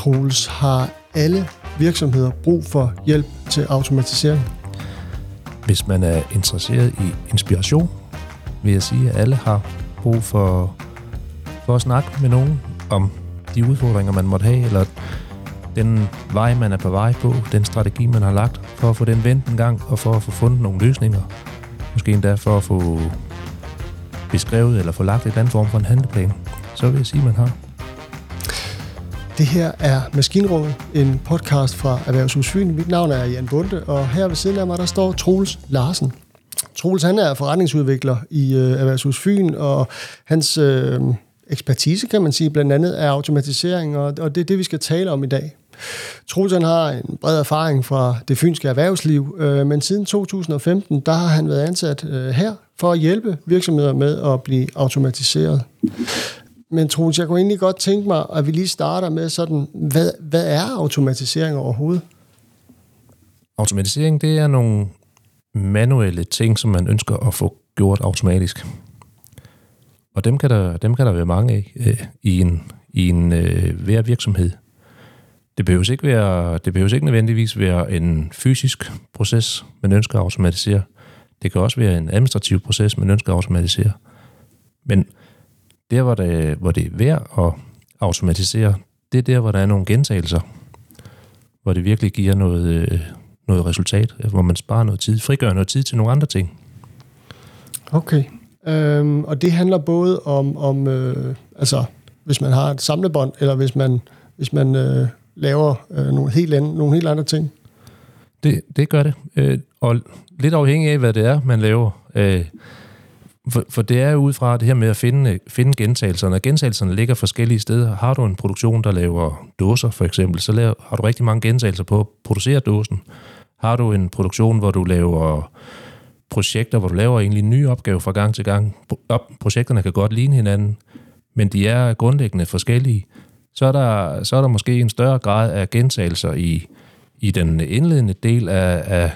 Troels, har alle virksomheder brug for hjælp til automatisering? Hvis man er interesseret i inspiration, vil jeg sige, at alle har brug for, for at snakke med nogen om de udfordringer, man måtte have, eller den vej, man er på vej på, den strategi, man har lagt, for at få den vendt en gang, og for at få fundet nogle løsninger. Måske endda for at få beskrevet eller få lagt et eller andet form for en handleplan. Så vil jeg sige, at man har. Det her er Maskinrummet, en podcast fra Erhvervshus Fyn. Mit navn er Jan Bunde, og her ved siden af mig, der står Troels Larsen. Troels, han er forretningsudvikler i øh, Erhvervshus Fyn, og hans øh, ekspertise, kan man sige, blandt andet er automatisering, og, og det er det, vi skal tale om i dag. Troels han har en bred erfaring fra det fynske erhvervsliv, øh, men siden 2015, der har han været ansat øh, her for at hjælpe virksomheder med at blive automatiseret. Men Troels, jeg kunne egentlig godt tænke mig, at vi lige starter med sådan, hvad, hvad er automatisering overhovedet? Automatisering, det er nogle manuelle ting, som man ønsker at få gjort automatisk. Og dem kan der, dem kan der være mange af øh, i en, i en øh, hver virksomhed. Det behøver ikke være, det behøver ikke nødvendigvis være en fysisk proces, man ønsker at automatisere. Det kan også være en administrativ proces, man ønsker at automatisere. Men der, hvor det, hvor det er værd at automatisere, det er der, hvor der er nogle gentagelser, hvor det virkelig giver noget, øh, noget resultat, hvor man sparer noget tid, frigør noget tid til nogle andre ting. Okay. Øhm, og det handler både om, om øh, altså, hvis man har et samlebånd, eller hvis man, hvis man øh, laver øh, nogle, helt andre, nogle helt andre ting? Det, det gør det. Øh, og lidt afhængig af, hvad det er, man laver. Øh, for, for det er jo ud fra det her med at finde, finde gentagelserne. Og gentagelserne ligger forskellige steder. Har du en produktion, der laver dåser, for eksempel, så laver, har du rigtig mange gentagelser på at producere dåsen. Har du en produktion, hvor du laver projekter, hvor du laver egentlig nye opgaver fra gang til gang. Projekterne kan godt ligne hinanden, men de er grundlæggende forskellige så er der, så er der måske en større grad af gentagelser i, i den indledende del af, af,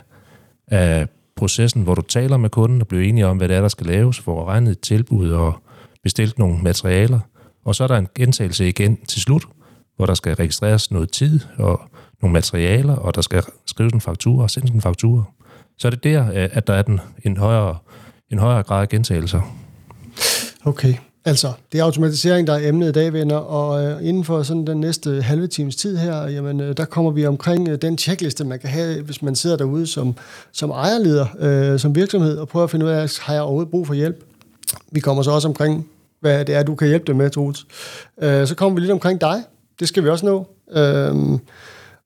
af processen, hvor du taler med kunden og bliver enige om, hvad det er, der skal laves, får regnet et tilbud og bestilt nogle materialer. Og så er der en gentagelse igen til slut, hvor der skal registreres noget tid og nogle materialer, og der skal skrives en faktura og sendes en faktura. Så er det der, øh, at der er den, en, højere, en højere grad af gentagelser. Okay. Altså, det er automatisering, der er emnet i dag, venner, og øh, inden for sådan den næste halve times tid her, jamen, øh, der kommer vi omkring øh, den checkliste, man kan have, hvis man sidder derude som, som ejerleder, øh, som virksomhed, og prøver at finde ud af, har jeg overhovedet brug for hjælp? Vi kommer så også omkring, hvad det er, du kan hjælpe dem med, Troels. Øh, så kommer vi lidt omkring dig. Det skal vi også nå. Øh,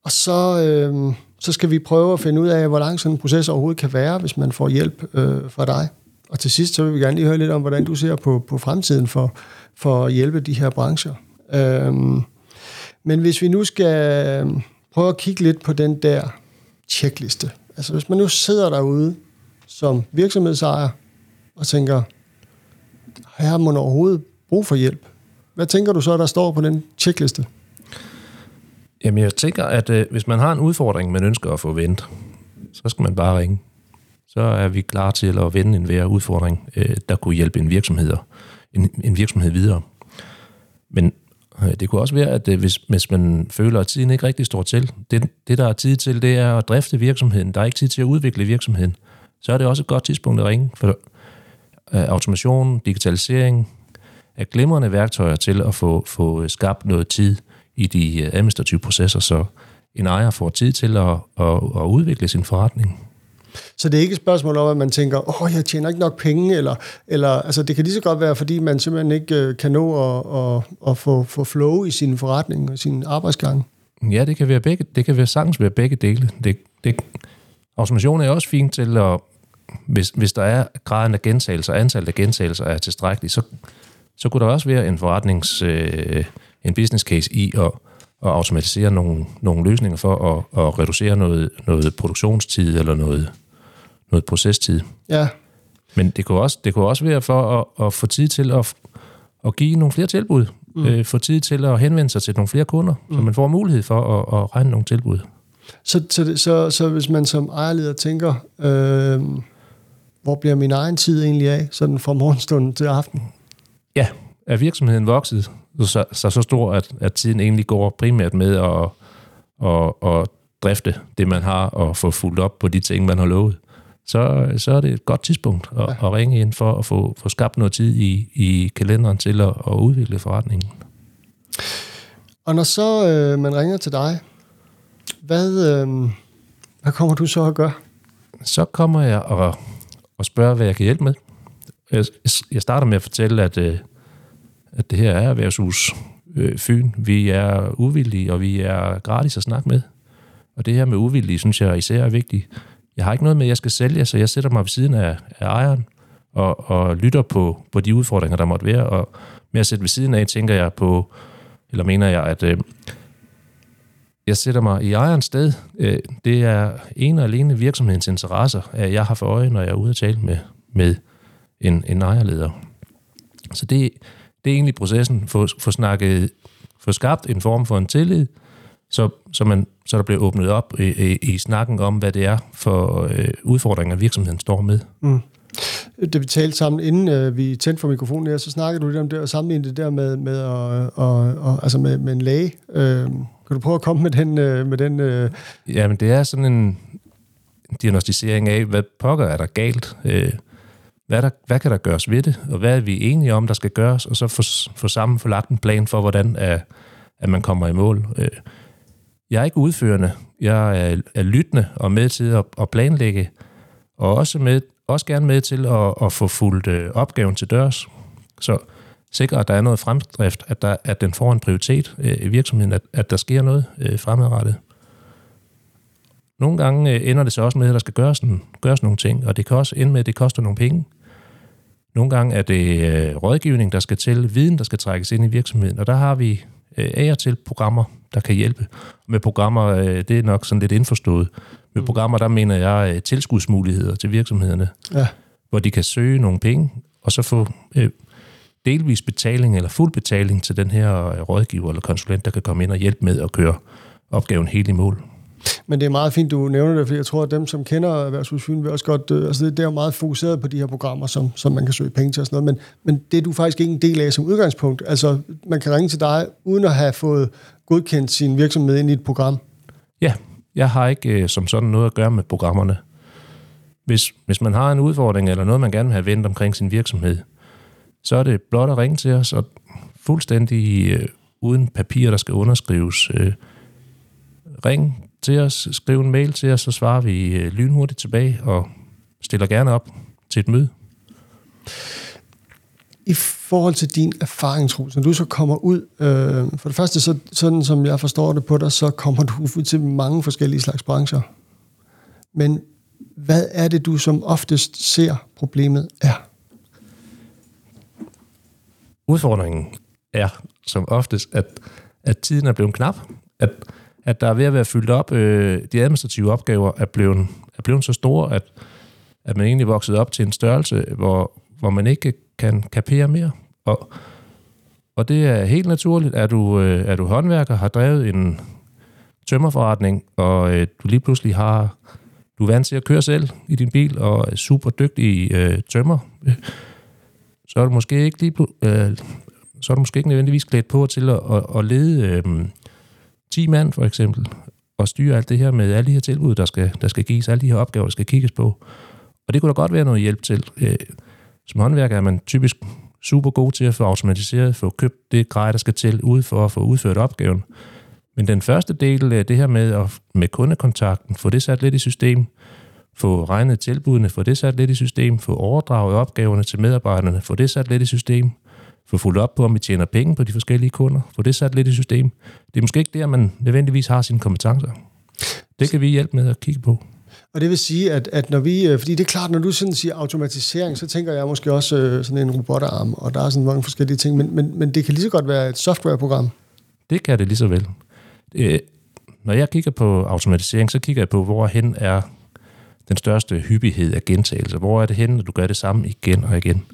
og så, øh, så skal vi prøve at finde ud af, hvor lang sådan en proces overhovedet kan være, hvis man får hjælp øh, fra dig. Og til sidst, så vil vi gerne lige høre lidt om, hvordan du ser på, på fremtiden for, for at hjælpe de her brancher. Øhm, men hvis vi nu skal øhm, prøve at kigge lidt på den der tjekliste. Altså hvis man nu sidder derude som virksomhedsejer og tænker, har man overhovedet brug for hjælp? Hvad tænker du så, der står på den tjekliste? Jamen jeg tænker, at øh, hvis man har en udfordring, man ønsker at få vendt, så skal man bare ringe så er vi klar til at vende en hver udfordring, øh, der kunne hjælpe en virksomhed, en, en virksomhed videre. Men øh, det kunne også være, at øh, hvis, hvis man føler, at tiden ikke rigtig står til, det, det der er tid til, det er at drifte virksomheden. Der er ikke tid til at udvikle virksomheden. Så er det også et godt tidspunkt at ringe, for øh, automation, digitalisering er glimrende værktøjer til at få, få skabt noget tid i de øh, administrative processer, så en ejer får tid til at, at, at udvikle sin forretning. Så det er ikke et spørgsmål om, at man tænker, åh, jeg tjener ikke nok penge, eller, eller altså, det kan lige så godt være, fordi man simpelthen ikke øh, kan nå at, at, at få, få flow i sin forretning og sin arbejdsgang. Ja, det kan være begge, det kan være sagtens være begge dele. Det, det, automation er også fint til at, hvis, hvis der er graden af gentagelser, antallet af gentagelser er tilstrækkeligt, så, så kunne der også være en forretnings, øh, en business case i at, at automatisere nogle, nogle løsninger for at, at reducere noget, noget produktionstid eller noget, noget procestid. Ja. Men det kunne også, det kunne også være for at, at få tid til at, at give nogle flere tilbud. Mm. Øh, få tid til at henvende sig til nogle flere kunder, mm. så man får mulighed for at, at regne nogle tilbud. Så, så, så, så hvis man som ejerleder tænker, øh, hvor bliver min egen tid egentlig af, sådan fra morgenstunden til aften? Ja, er virksomheden vokset, så, så, så stor, at, at tiden egentlig går primært med at, at, at drifte det, man har, og få fuldt op på de ting, man har lovet, så, så er det et godt tidspunkt at, ja. at ringe ind for at få, få skabt noget tid i, i kalenderen til at, at udvikle forretningen. Og når så øh, man ringer til dig, hvad, øh, hvad kommer du så at gøre? Så kommer jeg og, og spørger, hvad jeg kan hjælpe med. Jeg, jeg starter med at fortælle, at, øh, at det her er Erhvervshus øh, Fyn. Vi er uvillige, og vi er gratis at snakke med. Og det her med uvillige, synes jeg især er vigtigt. Jeg har ikke noget med, at jeg skal sælge, så jeg sætter mig ved siden af, af ejeren og, og lytter på, på de udfordringer, der måtte være. Og med at sætte ved siden af, tænker jeg på, eller mener jeg, at øh, jeg sætter mig i ejerens sted. Øh, det er en og alene virksomhedens interesser, at jeg har for øje, når jeg er ude og tale med, med en, en ejerleder. Så det, det er egentlig processen, for, for snakket, for skabt en form for en tillid, så, så, man, så der bliver åbnet op i, i, i snakken om, hvad det er for øh, udfordringer, virksomheden står med. Mm. Da vi talte sammen, inden øh, vi tændte for mikrofonen her, så snakkede du lidt om det, og sammenlignede det der med, med, og, og, og, altså med, med en læge. Øh, kan du prøve at komme med den? Øh, med den øh... Jamen, det er sådan en diagnostisering af, hvad pokker er der galt? Øh, hvad, der, hvad kan der gøres ved det? Og hvad er vi enige om, der skal gøres? Og så få, få sammen få lagt en plan for, hvordan er, at man kommer i mål. Øh, jeg er ikke udførende. Jeg er, er lyttende og med til at, at planlægge, og også, med, også gerne med til at, at få fuldt øh, opgaven til dørs. Så sikre, at der er noget fremdrift, at, der, at den får en prioritet øh, i virksomheden, at, at der sker noget øh, fremadrettet. Nogle gange øh, ender det så også med, at der skal gøres, en, gøres nogle ting, og det kan også ende med, at det koster nogle penge. Nogle gange er det øh, rådgivning, der skal til, viden, der skal trækkes ind i virksomheden, og der har vi øh, af og til programmer, der kan hjælpe. Med programmer, øh, det er nok sådan lidt indforstået. Med mm. programmer, der mener jeg øh, tilskudsmuligheder til virksomhederne, ja. hvor de kan søge nogle penge, og så få øh, delvis betaling eller fuld betaling til den her øh, rådgiver eller konsulent, der kan komme ind og hjælpe med at køre opgaven helt i mål. Men det er meget fint, du nævner det, for jeg tror, at dem, som kender Erhvervshusfyn, vil også godt... Øh, altså det, det er jo meget fokuseret på de her programmer, som, som man kan søge penge til og sådan noget, men, men det er du faktisk ikke en del af som udgangspunkt. Altså, man kan ringe til dig, uden at have fået godkendt sin virksomhed ind i et program. Ja, jeg har ikke øh, som sådan noget at gøre med programmerne. Hvis, hvis man har en udfordring, eller noget, man gerne vil have vendt omkring sin virksomhed, så er det blot at ringe til os, og fuldstændig øh, uden papir, der skal underskrives. Øh, ring til os, skriv en mail til os, så svarer vi øh, lynhurtigt tilbage, og stiller gerne op til et møde. I forhold til din erfaring, Troels, når du så kommer ud, øh, for det første, så, sådan som jeg forstår det på dig, så kommer du ud til mange forskellige slags brancher. Men hvad er det, du som oftest ser problemet er? Udfordringen er som oftest, at, at tiden er blevet knap, at, at der er ved at være fyldt op, øh, de administrative opgaver er blevet, er blevet så store, at, at man egentlig er vokset op til en størrelse, hvor, hvor man ikke kan kapere mere. Og, og det er helt naturligt, at du, øh, er du håndværker, har drevet en tømmerforretning, og øh, du lige pludselig har, du er vant til at køre selv i din bil, og er super dygtig øh, tømmer, så er du måske ikke lige øh, så er du måske ikke nødvendigvis klædt på til at, at, at lede øh, 10 mand for eksempel, og styre alt det her med alle de her tilbud, der skal, der skal gives, alle de her opgaver, der skal kigges på. Og det kunne da godt være noget hjælp til. Øh, som håndværker er man typisk super god til at få automatiseret, få købt det grej, der skal til, ud for at få udført opgaven. Men den første del er det her med, at, med kundekontakten, få det sat lidt i system, få regnet tilbudene, få det sat lidt i system, få overdraget opgaverne til medarbejderne, få det sat lidt i system, få fuldt op på, om vi tjener penge på de forskellige kunder, få det sat lidt i system. Det er måske ikke der, man nødvendigvis har sine kompetencer. Det kan vi hjælpe med at kigge på. Og det vil sige, at, at når vi, øh, fordi det er klart, når du sådan siger automatisering, så tænker jeg måske også øh, sådan en robotarm, og der er sådan mange forskellige ting, men, men, men det kan lige så godt være et softwareprogram. Det kan det lige så vel. Øh, når jeg kigger på automatisering, så kigger jeg på, hvor hen er den største hyppighed af gentagelser. Hvor er det henne, når du gør det samme igen og igen?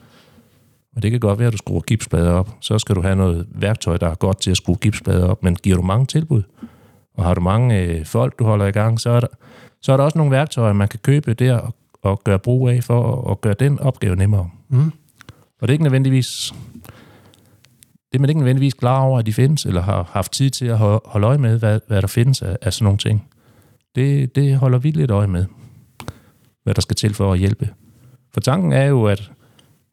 Og det kan godt være, at du skruer gipsplader op. Så skal du have noget værktøj, der er godt til at skrue gipsplader op. Men giver du mange tilbud, og har du mange øh, folk, du holder i gang, så er, der, så er der også nogle værktøjer, man kan købe der og, og gøre brug af for at, at gøre den opgave nemmere. Mm. Og det er ikke nødvendigvis... det er man ikke nødvendigvis klar over, at de findes, eller har haft tid til at holde øje med, hvad, hvad der findes af, af sådan nogle ting. Det, det holder vi lidt øje med, hvad der skal til for at hjælpe. For tanken er jo, at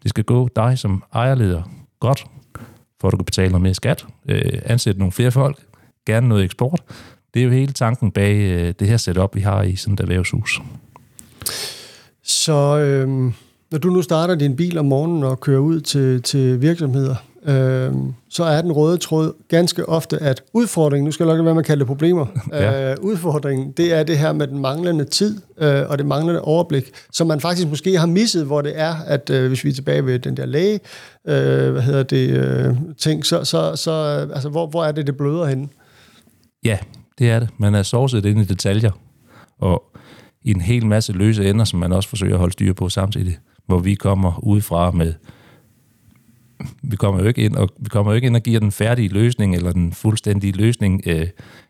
det skal gå dig som ejerleder godt, for at du kan betale noget mere skat, øh, ansætte nogle flere folk, gerne noget eksport. Det er jo hele tanken bag øh, det her setup, vi har i sådan et erhvervshus. Så øh, når du nu starter din bil om morgenen og kører ud til, til virksomheder, øh, så er den røde tråd ganske ofte, at udfordringen, nu skal jeg nok være, man kalder det problemer, ja. øh, udfordringen, det er det her med den manglende tid øh, og det manglende overblik, som man faktisk måske har misset, hvor det er, at øh, hvis vi er tilbage ved den der læge, øh, hvad hedder det, øh, ting, så, så, så altså, hvor, hvor er det, det bløder henne? Ja, det er det. Man er sovset ind i detaljer, og i en hel masse løse ender, som man også forsøger at holde styr på samtidig, hvor vi kommer udefra med vi kommer jo ikke ind og, vi kommer jo ikke ind og giver den færdige løsning, eller den fuldstændige løsning, øh,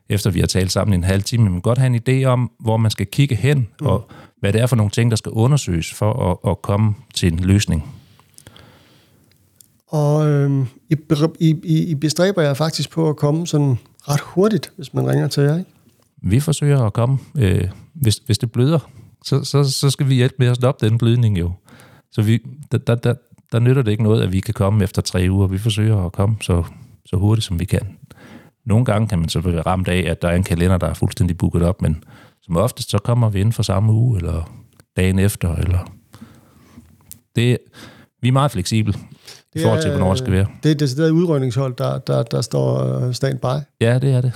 efter vi har talt sammen i en halv time, men godt have en idé om, hvor man skal kigge hen, mm. og hvad det er for nogle ting, der skal undersøges for at, at komme til en løsning. Og øh, I, I, I bestræber jer faktisk på at komme sådan ret hurtigt, hvis man ringer til jer, ikke? Vi forsøger at komme. Øh, hvis, hvis det bløder, så, så, så skal vi hjælpe med at stoppe den blødning jo. Så vi, der, der, der, der nytter det ikke noget, at vi kan komme efter tre uger. Vi forsøger at komme så, så hurtigt, som vi kan. Nogle gange kan man så være ramt af, at der er en kalender, der er fuldstændig booket op, men som oftest, så kommer vi inden for samme uge, eller dagen efter, eller... Det, vi er meget fleksible i forhold til, hvornår det skal være. Det er det decideret udrykningshold, der, der, der står øh, standby. Ja, det er det.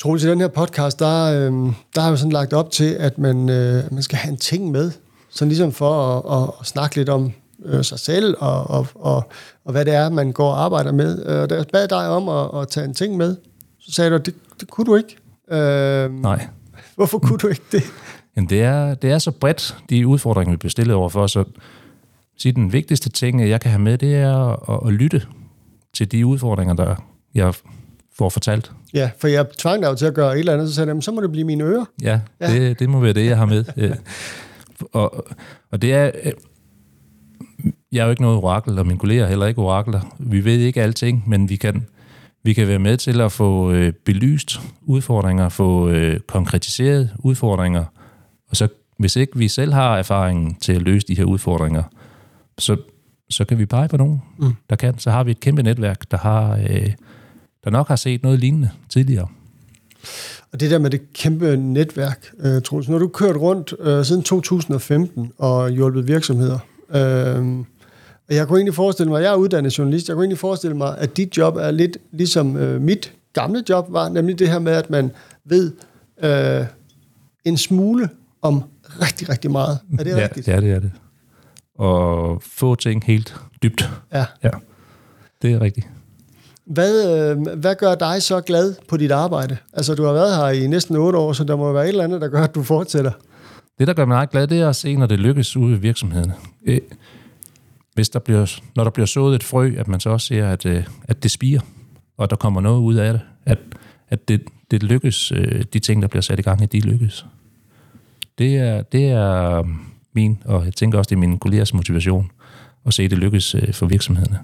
Troels, i den her podcast, der, øh, der har vi sådan lagt op til, at man, øh, man skal have en ting med, sådan ligesom for at, at, at snakke lidt om øh, sig selv, og, og, og, og hvad det er, man går og arbejder med. Øh, og da jeg bad dig om at, at tage en ting med, så sagde du, det, det kunne du ikke. Øh, Nej. Hvorfor kunne du ikke det? Jamen, det er, det er så bredt, de udfordringer, vi bliver stillet overfor, så sige, den vigtigste ting, jeg kan have med, det er at, at lytte til de udfordringer, der jeg får fortalt. Ja, for jeg tvang dig jo til at gøre et eller andet, så sagde jeg, så må det blive mine ører. Ja, ja. Det, det må være det, jeg har med. Øh, og, og det er... Jeg er jo ikke noget orakel, og mine kolleger er heller ikke orakler. Vi ved ikke alting, men vi kan, vi kan være med til at få øh, belyst udfordringer, få øh, konkretiseret udfordringer, og så hvis ikke vi selv har erfaringen til at løse de her udfordringer, så, så kan vi pege på nogen, mm. der kan. Så har vi et kæmpe netværk, der har øh, der nok har set noget lignende tidligere. Og det der med det kæmpe netværk, øh, Troels, når du kørt rundt øh, siden 2015 og hjulpet virksomheder, øh, og jeg kunne egentlig forestille mig, jeg er uddannet journalist, jeg kunne egentlig forestille mig, at dit job er lidt ligesom øh, mit gamle job var, nemlig det her med, at man ved øh, en smule om rigtig, rigtig meget. Er det ja, rigtigt? Ja, det er det. Og få ting helt dybt. Ja. ja. Det er rigtigt. Hvad, øh, hvad gør dig så glad på dit arbejde? Altså, du har været her i næsten otte år, så der må være et eller andet, der gør, at du fortsætter. Det, der gør mig meget glad, det er at se, når det lykkes ude i virksomhederne. Øh, hvis der bliver, når der bliver sået et frø, at man så også ser, at, øh, at det spiger, og der kommer noget ud af det. At, at det, det lykkes, de ting, der bliver sat i gang, at de lykkes. Det er, det er min, og jeg tænker også, det er min kollegers motivation, at se, at det lykkes for virksomhederne.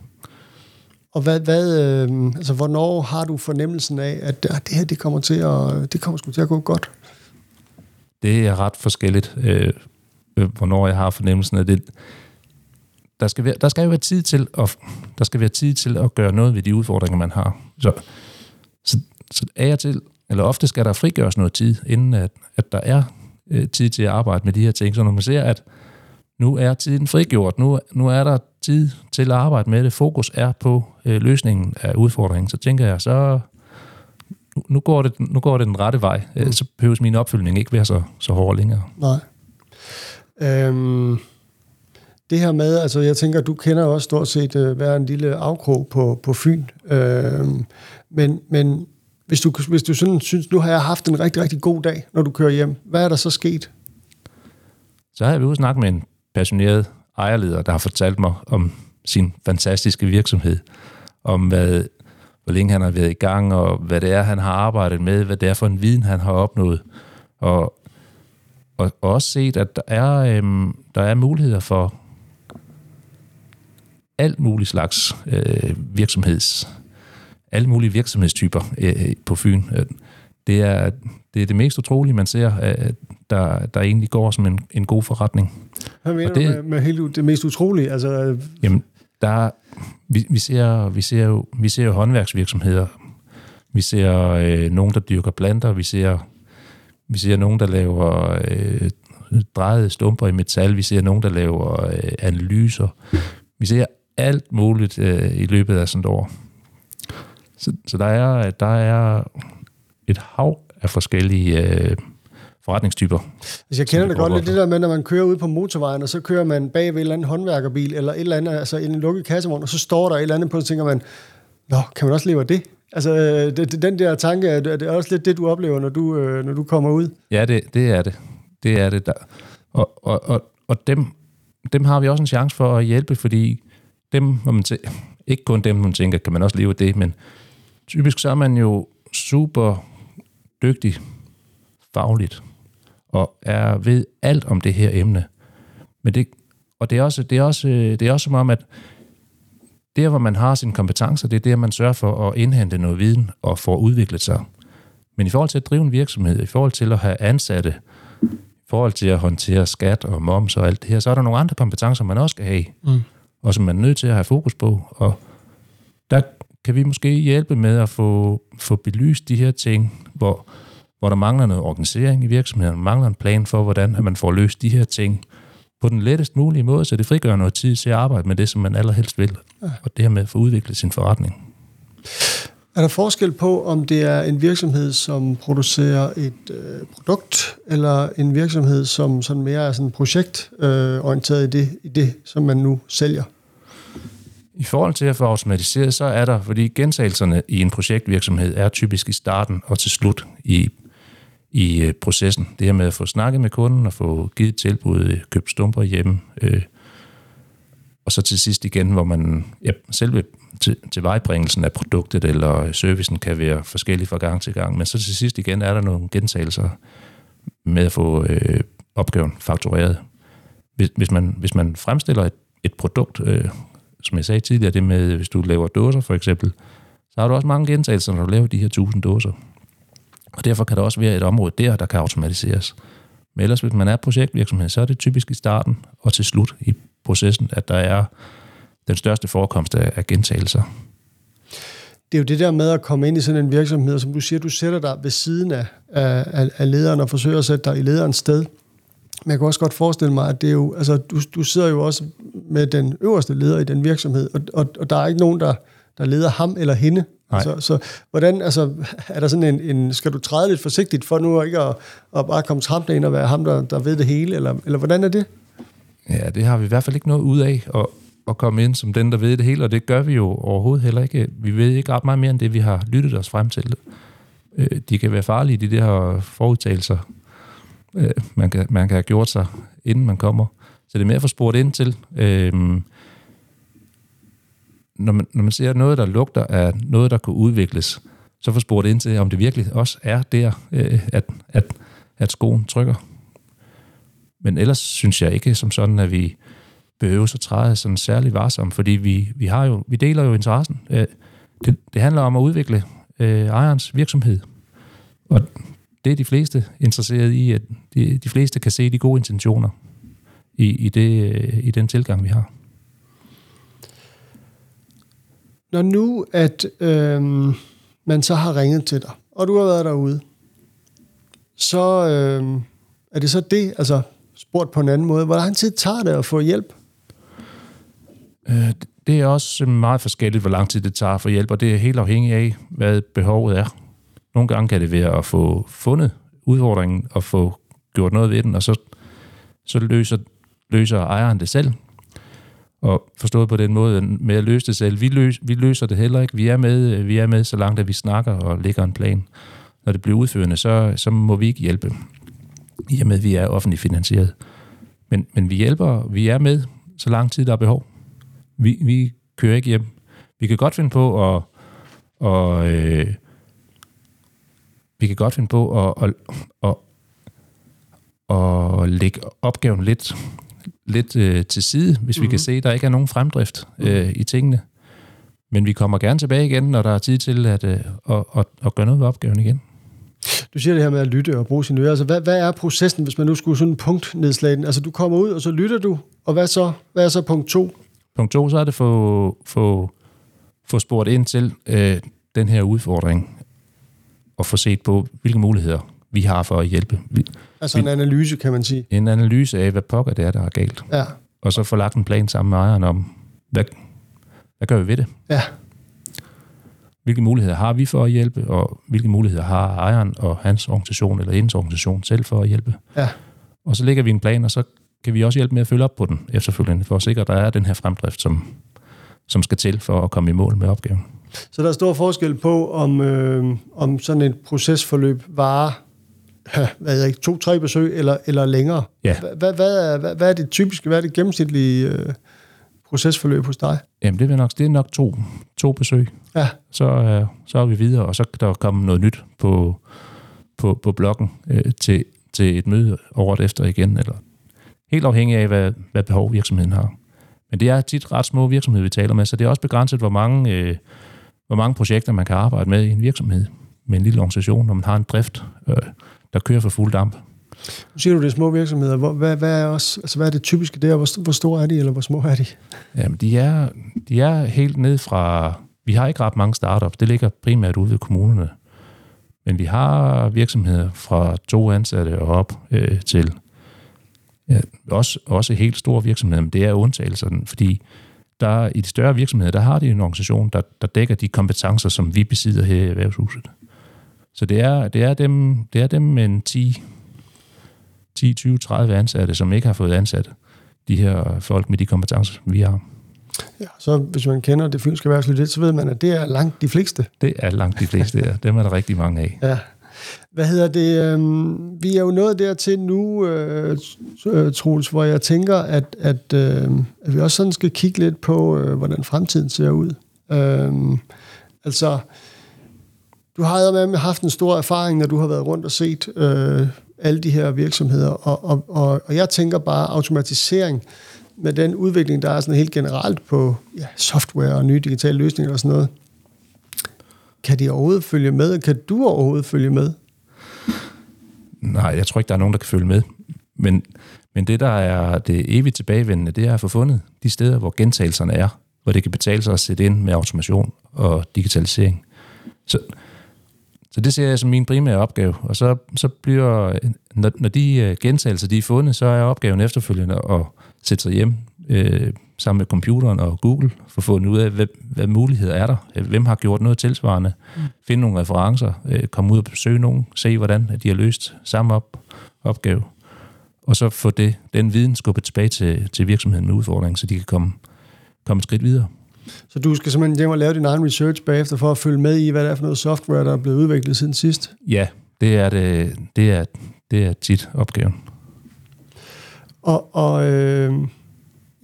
Og hvad, hvad, øh, altså, hvornår har du fornemmelsen af, at det her det kommer til at, det kommer til at gå godt? Det er ret forskelligt, øh, hvornår jeg har fornemmelsen af det. Der skal, være, der skal jo være tid til at, der skal være tid til at gøre noget ved de udfordringer, man har. Så, så, så er jeg til, eller ofte skal der frigøres noget tid, inden at, at der er øh, tid til at arbejde med de her ting. Så når man ser, at nu er tiden frigjort, nu, nu er der tid til at arbejde med det, fokus er på øh, løsningen af udfordringen, så tænker jeg, så nu går det, nu går det den rette vej. Øh, mm. Så behøves min opfølgning ikke være så, så hård længere. Nej. Øhm, det her med, altså jeg tænker, du kender også stort set øh, hver en lille afkrog på, på Fyn. øh, men, men hvis du, hvis du sådan synes, nu har jeg haft en rigtig, rigtig god dag, når du kører hjem, hvad er der så sket? Så har jeg ude snakket med en passioneret ejerleder, der har fortalt mig om sin fantastiske virksomhed, om hvad, hvor længe han har været i gang, og hvad det er, han har arbejdet med, hvad det er for en viden, han har opnået. Og, og, og også set, at der er, øhm, der er muligheder for alt muligt slags øh, virksomheds, alle mulige virksomhedstyper øh, på Fyn. Det er, det er det mest utrolige, man ser, øh, der, der egentlig går som en, en god forretning. Hvad mener det, du med, med helt det mest utrolige? Altså, øh, jamen, der, vi, vi, ser, vi, ser jo, vi ser jo håndværksvirksomheder. Vi ser øh, nogen, der dyrker planter. Vi ser, vi ser nogen, der laver øh, drejede stumper i metal. Vi ser nogen, der laver øh, analyser. Vi ser alt muligt øh, i løbet af sådan et år. Så, så der, er, der er et hav af forskellige øh, forretningstyper. Altså, jeg kender det godt lidt, det der med, når man kører ud på motorvejen, og så kører man bag ved et eller andet håndværkerbil, eller et eller andet, altså en lukket kassevogn, og så står der et eller andet på, og så tænker man, Nå, kan man også leve af det? Altså, det, det, den der tanke, er det også lidt det, du oplever, når du, øh, når du kommer ud? Ja, det, det er det. Det er det. Der. Og, og, og, og dem, dem har vi også en chance for at hjælpe, fordi dem, hvor man tæ- ikke kun dem, man tænker, kan man også leve af det, men typisk så er man jo super dygtig fagligt, og er ved alt om det her emne. Men det, og det er, også, det, er også, det er også som om, at der, hvor man har sine kompetencer, det er der, man sørger for at indhente noget viden og få udviklet sig. Men i forhold til at drive en virksomhed, i forhold til at have ansatte, i forhold til at håndtere skat og moms og alt det her, så er der nogle andre kompetencer, man også skal have, mm og som man er nødt til at have fokus på. Og der kan vi måske hjælpe med at få, få belyst de her ting, hvor, hvor der mangler noget organisering i virksomheden, mangler en plan for, hvordan man får løst de her ting på den lettest mulige måde, så det frigør noget tid til at arbejde med det, som man allerhelst vil. Og det her med at få udviklet sin forretning. Er der forskel på, om det er en virksomhed, som producerer et øh, produkt, eller en virksomhed, som sådan mere er sådan projektorienteret øh, i, det, i det, som man nu sælger? I forhold til at få automatiseret, så er der, fordi gentagelserne i en projektvirksomhed er typisk i starten og til slut i, i øh, processen. Det her med at få snakket med kunden og få givet tilbud, øh, købt stumper hjemme, øh, og så til sidst igen, hvor man ja, selve til, tilvejebringelsen af produktet eller øh, servicen kan være forskellig fra gang til gang, men så til sidst igen er der nogle gentagelser med at få øh, opgaven faktureret. Hvis, hvis, man, hvis man fremstiller et, et produkt, øh, som jeg sagde tidligere, det med, hvis du laver dåser for eksempel, så har du også mange gentagelser, når du laver de her 1000 dåser. Og derfor kan der også være et område der, der kan automatiseres. Men ellers, hvis man er projektvirksomhed, så er det typisk i starten og til slut i processen, at der er den største forekomst af, af gentagelser. Det er jo det der med at komme ind i sådan en virksomhed, som du siger, du sætter dig ved siden af, af, af lederen og forsøger at sætte dig i lederens sted. Men jeg kan også godt forestille mig, at det er jo, altså, du, du sidder jo også med den øverste leder i den virksomhed, og, og, og der er ikke nogen, der, der leder ham eller hende. Nej. Så, så hvordan, altså, er der sådan en, en, skal du træde lidt forsigtigt for nu ikke at, at bare komme trampende ind og være ham, der, der ved det hele, eller, eller hvordan er det? Ja, det har vi i hvert fald ikke noget ud af, at, at komme ind som den, der ved det hele, og det gør vi jo overhovedet heller ikke. Vi ved ikke ret meget mere end det, vi har lyttet os frem til. Øh, de kan være farlige, de der forudtagelser, øh, man, kan, man kan have gjort sig, inden man kommer. Så det er mere at få spurgt ind til. Øh, når, man, når man ser noget, der lugter af noget, der kunne udvikles, så få spurgt ind til, om det virkelig også er der, øh, at, at, at skoen trykker. Men ellers synes jeg ikke som sådan, at vi behøver så træde sådan særlig varsom, fordi vi, vi, har jo, vi deler jo interessen. Øh, det, det handler om at udvikle øh, ejerens virksomhed. Og det er de fleste interesseret i, at de, de fleste kan se de gode intentioner i, i, det, i den tilgang, vi har. Når nu, at øh, man så har ringet til dig, og du har været derude, så øh, er det så det, altså spurgt på en anden måde, hvor lang tid tager det at få hjælp? Øh, det er også meget forskelligt, hvor lang tid det tager for hjælp, og det er helt afhængigt af, hvad behovet er. Nogle gange kan det være at få fundet udfordringen og få gjort noget ved den, og så, så løser, løser ejeren det selv. Og forstået på den måde med at løse det selv. Vi, løs, vi løser det heller ikke. Vi er, med, vi er med, så langt at vi snakker og lægger en plan. Når det bliver udførende, så, så må vi ikke hjælpe. I og med, at vi er offentligt finansieret. Men, men vi hjælper, vi er med, så lang tid der er behov. Vi, vi kører ikke hjem. Vi kan godt finde på at, og, øh, vi kan godt finde på at, at, at, at lægge opgaven lidt, lidt øh, til side, hvis mm-hmm. vi kan se, at der ikke er nogen fremdrift øh, i tingene. Men vi kommer gerne tilbage igen, når der er tid til at, øh, at, at, at gøre noget ved opgaven igen. Du siger det her med at lytte og bruge sine ører. Altså, hvad, hvad er processen, hvis man nu skulle sådan en punktnedslag? Altså, du kommer ud, og så lytter du, og hvad så? Hvad er så punkt to? Punkt to, så er det få, få, få spurgt ind til øh, den her udfordring, og få set på, hvilke muligheder vi har for at hjælpe. Altså en analyse, kan man sige. en analyse af, hvad pokker det er, der er galt. Ja, Og så få lagt en plan sammen med ejeren om, hvad, hvad gør vi ved det? ja, Hvilke muligheder har vi for at hjælpe, og hvilke muligheder har ejeren og hans organisation eller hendes organisation selv for at hjælpe? ja. Og så lægger vi en plan, og så kan vi også hjælpe med at følge op på den efterfølgende, for at sikre, at der er den her fremdrift, som, som skal til for at komme i mål med opgaven. Så der er stor forskel på, om, øh, om sådan et procesforløb varer hvad jeg to-tre besøg eller, eller længere. Ja. Hvad, hvad, er, hvad, hvad er det typiske, hvad er det gennemsnitlige øh, procesforløb hos dig? Jamen, det er nok, det er nok to, to besøg. Ja, Så, øh, så er vi videre, og så kan der komme noget nyt på, på, på bloggen øh, til, til et møde året efter igen, eller helt afhængig af, hvad, hvad behov virksomheden har. Men det er tit ret små virksomheder, vi taler med, så det er også begrænset, hvor mange, øh, hvor mange projekter man kan arbejde med i en virksomhed med en lille organisation, når man har en drift, øh, der kører for fuld damp. nu siger du, det er små virksomheder. Hvor, hvad, hvad, er også, altså, hvad er det typiske der? Hvor, hvor store er de, eller hvor små er de? Jamen, de er, de er helt ned fra... Vi har ikke ret mange startups. Det ligger primært ude ved kommunerne. Men vi har virksomheder fra to ansatte og op øh, til ja, også, også helt store virksomheder, men det er undtagelser, fordi der, i de større virksomheder, der har de en organisation, der, der dækker de kompetencer, som vi besidder her i erhvervshuset. Så det er, det er, dem, det er dem med en 10, 10, 20, 30 ansatte, som ikke har fået ansat de her folk med de kompetencer, vi har. Ja, så hvis man kender det fynske erhvervsliv lidt, så ved man, at det er langt de fleste. Det er langt de fleste der. Dem er der rigtig mange af. Ja. Hvad hedder det? Øh, vi er jo nået dertil nu, øh, øh, Troels, hvor jeg tænker, at, at, øh, at vi også sådan skal kigge lidt på, øh, hvordan fremtiden ser ud. Øh, altså, du har med haft en stor erfaring, når du har været rundt og set øh, alle de her virksomheder, og, og, og, og jeg tænker bare automatisering med den udvikling, der er sådan helt generelt på ja, software og nye digitale løsninger og sådan noget. Kan de overhovedet følge med? Kan du overhovedet følge med? Nej, jeg tror ikke, der er nogen, der kan følge med. Men, men det, der er det evigt tilbagevendende, det er at få fundet de steder, hvor gentagelserne er, hvor det kan betale sig at sætte ind med automation og digitalisering. Så, så det ser jeg som min primære opgave. Og så, så bliver, når, når de øh, gentagelser de er fundet, så er opgaven efterfølgende at sætte sig hjem øh, sammen med computeren og Google, for at finde ud af, hvad, hvad muligheder er der. Øh, Hvem har gjort noget tilsvarende? Mm. Finde nogle referencer, øh, komme ud og besøge nogen, se hvordan de har løst samme op, opgave, og så få det, den viden skubbet tilbage til, til virksomheden med udfordringen, så de kan komme, komme et skridt videre. Så du skal simpelthen hjem og lave din egen research bagefter for at følge med i, hvad det er for noget software, der er blevet udviklet siden sidst? Ja, det er, det, det er, det er tit opgaven. Og, og øh,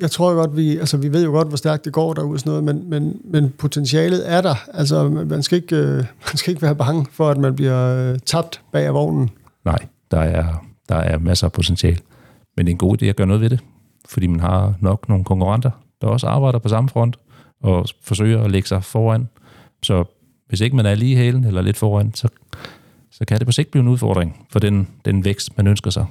jeg tror godt, vi, altså vi ved jo godt, hvor stærkt det går derude og sådan noget, men, men, men potentialet er der. Altså man skal, ikke, øh, man skal ikke være bange for, at man bliver øh, tabt bag af vognen. Nej, der er, der er masser af potentiale. Men det er en god idé at gøre noget ved det, fordi man har nok nogle konkurrenter, der også arbejder på samme front, og forsøger at lægge sig foran. Så hvis ikke man er lige hælen eller lidt foran, så, så kan det på sigt blive en udfordring for den, den vækst, man ønsker sig.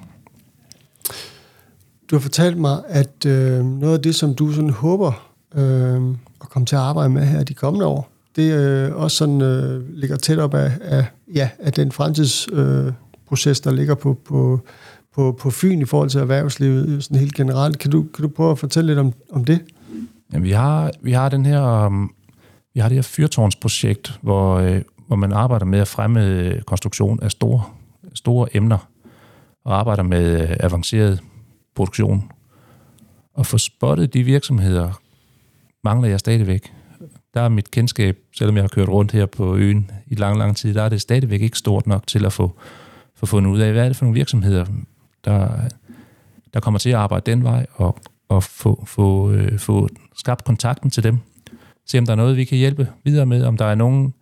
Du har fortalt mig, at øh, noget af det, som du sådan håber øh, at komme til at arbejde med her de kommende år, det øh, også sådan øh, ligger tæt op af, af, ja, af den fremtidsproces, øh, proces, der ligger på, på, på, på Fyn i forhold til erhvervslivet øh, sådan helt generelt. Kan du, kan du prøve at fortælle lidt om, om det? Jamen, vi har, vi har den her, øh, vi har det her fyrtårnsprojekt, hvor, øh, hvor man arbejder med at fremme øh, konstruktion af store, store emner, og arbejder med avanceret produktion. Og få spottet de virksomheder, mangler jeg stadigvæk. Der er mit kendskab, selvom jeg har kørt rundt her på øen i lang, lang tid, der er det stadigvæk ikke stort nok til at få, få fundet ud af, hvad er det for nogle virksomheder, der, der kommer til at arbejde den vej, og, og få, få, øh, få skabt kontakten til dem. Se, om der er noget, vi kan hjælpe videre med, om der er nogen,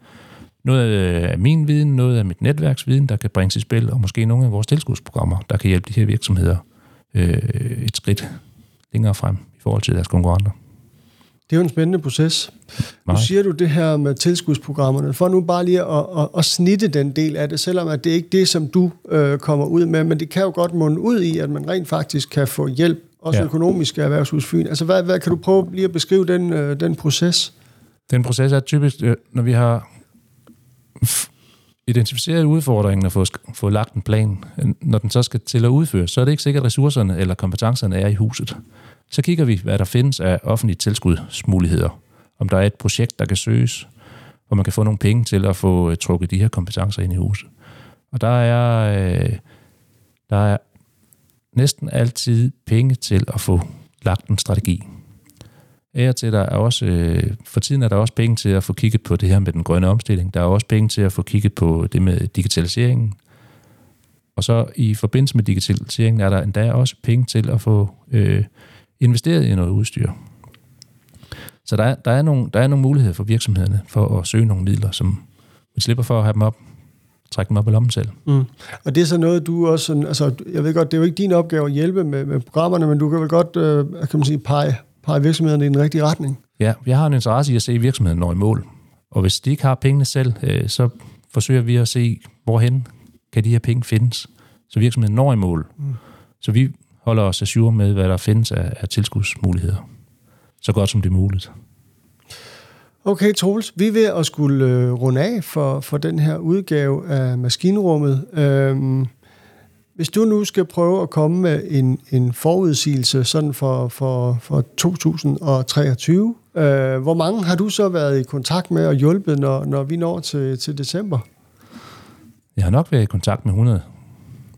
noget af min viden, noget af mit netværksviden, der kan bringes i spil, og måske nogle af vores tilskudsprogrammer, der kan hjælpe de her virksomheder øh, et skridt længere frem i forhold til deres konkurrenter. Det er jo en spændende proces. Nu Meget. siger du det her med tilskudsprogrammerne. For nu bare lige at, at, at snitte den del af det, selvom at det ikke er det, som du øh, kommer ud med, men det kan jo godt munde ud i, at man rent faktisk kan få hjælp, også ja. Økonomisk af Erhvervshus Fyn. Altså, hvad, hvad kan du prøve lige at beskrive den, øh, den proces? Den proces er typisk, øh, når vi har identificeret udfordringen og få, få lagt en plan, når den så skal til at udføre, så er det ikke sikkert, at ressourcerne eller kompetencerne er i huset. Så kigger vi, hvad der findes af offentlige tilskudsmuligheder. Om der er et projekt, der kan søges, hvor man kan få nogle penge til at få øh, trukket de her kompetencer ind i huset. Og der er, øh, der er næsten altid penge til at få lagt en strategi. Ære til, der er også, øh, for tiden er der også penge til at få kigget på det her med den grønne omstilling. Der er også penge til at få kigget på det med digitaliseringen. Og så i forbindelse med digitaliseringen er der endda også penge til at få øh, investeret i noget udstyr. Så der er, der, er nogle, der er nogle muligheder for virksomhederne for at søge nogle midler, som vi slipper for at have dem op, trække dem op i lommen selv. Mm. Og det er så noget, du også... Altså, jeg ved godt, det er jo ikke din opgave at hjælpe med, med programmerne, men du kan vel godt øh, kan man sige, pege, pege virksomhederne i den rigtige retning. Ja, jeg har en interesse i at se, at virksomheden når i mål. Og hvis de ikke har pengene selv, øh, så forsøger vi at se, hvorhen kan de her penge findes, så virksomheden når i mål. Mm. Så vi holder os assure med, hvad der findes af, af tilskudsmuligheder. Så godt som det er muligt. Okay, Troels, vi er ved at skulle øh, runde af for, for den her udgave af Maskinrummet. Øhm, hvis du nu skal prøve at komme med en, en forudsigelse sådan for, for, for 2023, øh, hvor mange har du så været i kontakt med og hjulpet, når, når vi når til, til december? Jeg har nok været i kontakt med 100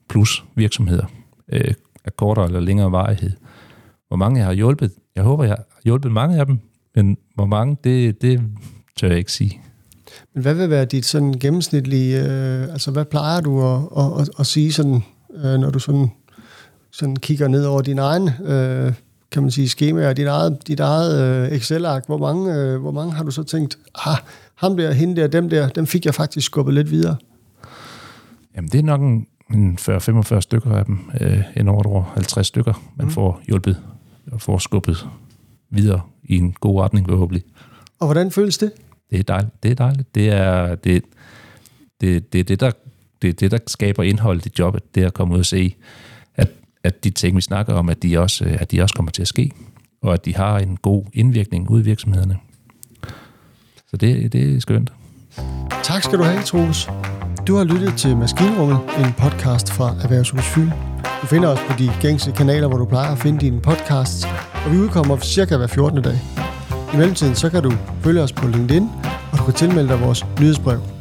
plus virksomheder øh, af kortere eller længere varighed. Hvor mange jeg har hjulpet, jeg håber, jeg har hjulpet mange af dem, men hvor mange, det, det tør jeg ikke sige. Men hvad vil være dit sådan gennemsnitlige, øh, altså hvad plejer du at, at, at, at sige sådan, øh, når du sådan, sådan kigger ned over din egen, øh, kan man sige, skema og dit eget, dit eget øh, Excel-ark, hvor mange, øh, hvor mange har du så tænkt, ah, ham der, hende der, dem der, dem fik jeg faktisk skubbet lidt videre? Jamen, det er nok en, en 40-45 stykker af dem, øh, en over 50 stykker, man mm. får hjulpet og får skubbet videre i en god retning, forhåbentlig. Og hvordan føles det? Det er dejligt. Det er dejligt. Det er det, det, det, det, der, det, er det, der skaber indhold i jobbet, det er at komme ud og se, at, at de ting, vi snakker om, at de, også, øh, at de også kommer til at ske, og at de har en god indvirkning ud i virksomhederne. Så det, det er skønt. Tak skal du have, Troels. Du har lyttet til Maskinrummet, en podcast fra Erhvervshus Fyn. Du finder os på de gængse kanaler, hvor du plejer at finde dine podcasts, og vi udkommer cirka hver 14. dag. I mellemtiden så kan du følge os på LinkedIn, og du kan tilmelde dig vores nyhedsbrev.